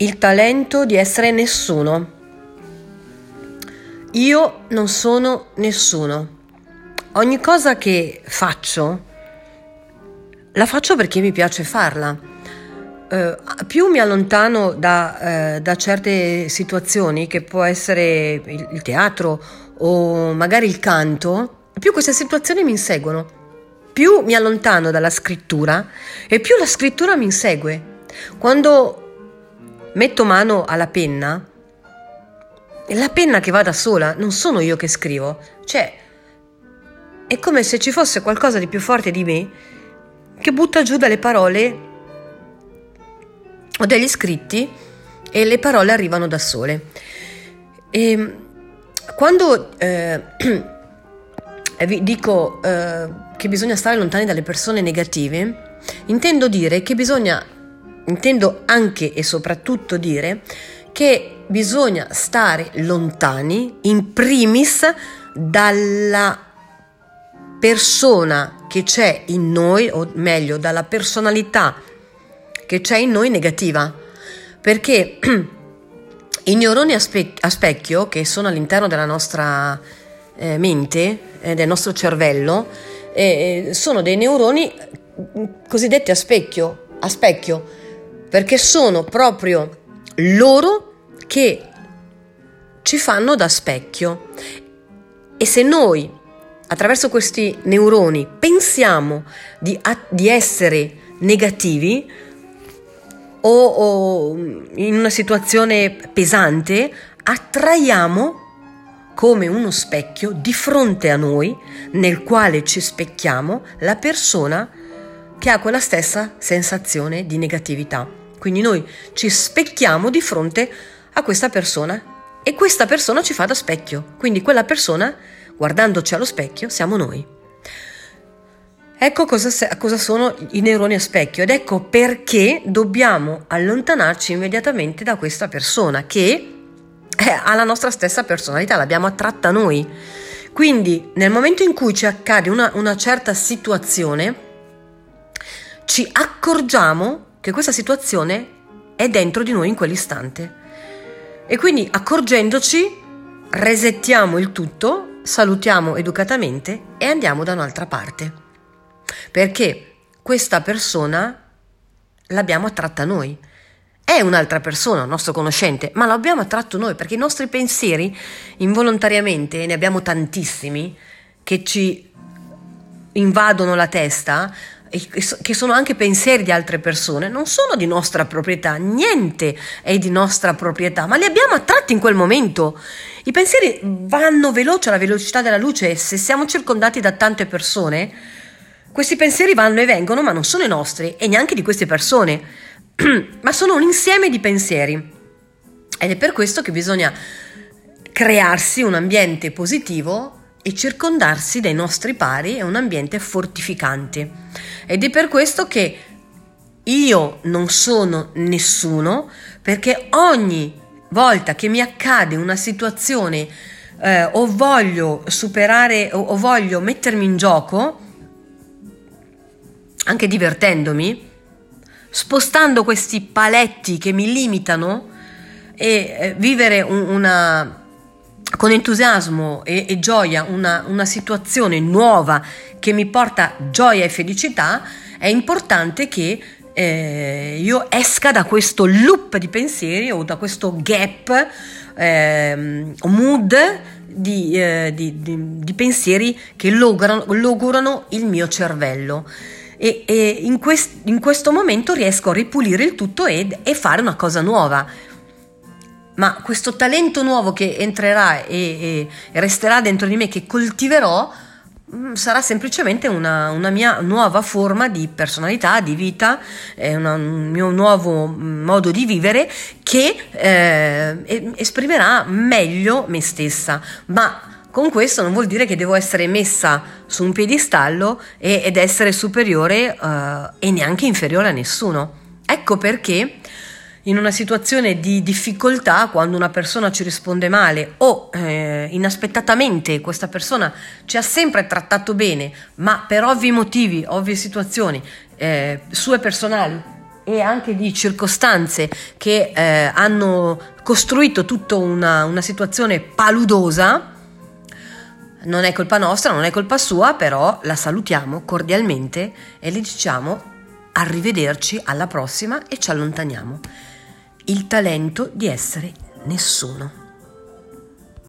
il talento di essere nessuno. Io non sono nessuno. Ogni cosa che faccio la faccio perché mi piace farla. Uh, più mi allontano da, uh, da, certe situazioni, che può essere il, il, teatro o magari il canto, più queste situazioni mi inseguono. Più mi allontano dalla scrittura e più la scrittura mi insegue. Quando metto mano alla penna, la penna che va da sola, non sono io che scrivo, cioè è come se ci fosse qualcosa di più forte di me che butta giù dalle parole o degli scritti e le parole arrivano da sole. E quando eh, vi dico eh, che bisogna stare lontani dalle persone negative, intendo dire che bisogna intendo anche e soprattutto dire che bisogna stare lontani in primis dalla persona che c'è in noi, o meglio, dalla personalità che c'è in noi negativa. Perché i neuroni a, spe- a specchio, che sono all'interno della nostra eh, mente, eh, del nostro cervello, eh, sono dei neuroni cosiddetti a specchio, a specchio perché sono proprio loro che ci fanno da specchio. E se noi, attraverso questi neuroni, pensiamo di, di essere negativi o, o in una situazione pesante, attraiamo come uno specchio di fronte a noi, nel quale ci specchiamo, la persona che ha quella stessa sensazione di negatività. Quindi noi ci specchiamo di fronte a questa persona e questa persona ci fa da specchio. Quindi quella persona, guardandoci allo specchio, siamo noi. Ecco cosa, cosa, sono i neuroni a specchio ed ecco perché dobbiamo allontanarci immediatamente da questa persona che ha la nostra stessa personalità, l'abbiamo attratta noi. Quindi nel momento in cui ci accade una, una certa situazione, ci accorgiamo che questa situazione è dentro di noi in quell'istante. E quindi accorgendoci, resettiamo il tutto, salutiamo educatamente e andiamo da un'altra parte. Perché questa persona l'abbiamo attratta noi. È un'altra persona, un nostro conoscente, ma l'abbiamo attratto noi perché i nostri pensieri involontariamente, ne abbiamo tantissimi, che ci invadono la testa, che sono anche pensieri di altre persone, non sono di nostra proprietà, niente è di nostra proprietà, ma li abbiamo attratti in quel momento. I pensieri vanno veloce alla velocità della luce e se siamo circondati da tante persone, questi pensieri vanno e vengono, ma non sono i nostri e neanche di queste persone, ma sono un insieme di pensieri. Ed è per questo che bisogna crearsi un ambiente positivo e circondarsi dei nostri pari è un ambiente fortificante. Ed è per questo che io non sono nessuno, perché ogni volta che mi accade una situazione eh, o voglio superare o, o voglio mettermi in gioco, anche divertendomi, spostando questi paletti che mi limitano e eh, vivere un, una, con entusiasmo e, e gioia una, una situazione nuova che mi porta gioia e felicità, è importante che eh, io esca da questo loop di pensieri o da questo gap eh, mood di, eh, di, di, di, pensieri che logorano, logorano il mio cervello. E, e in, quest, in, questo momento riesco a ripulire il tutto e, e fare una cosa nuova ma questo talento nuovo che entrerà e, e, resterà dentro di me, che coltiverò, mm, sarà semplicemente una, una, mia nuova forma di personalità, di vita, un mio nuovo mm, modo di vivere che eh, esprimerà meglio me stessa. Ma con questo non vuol dire che devo essere messa su un piedistallo e, ed essere superiore eh, e neanche inferiore a nessuno. Ecco perché in una situazione di difficoltà, quando una persona ci risponde male o eh, inaspettatamente questa persona ci ha sempre trattato bene, ma per ovvi motivi, ovvie situazioni, eh, sue personali e anche di circostanze che eh, hanno costruito tutta una, una situazione paludosa, non è colpa nostra, non è colpa sua, però la salutiamo cordialmente e le diciamo arrivederci alla prossima e ci allontaniamo. Il talento di essere nessuno.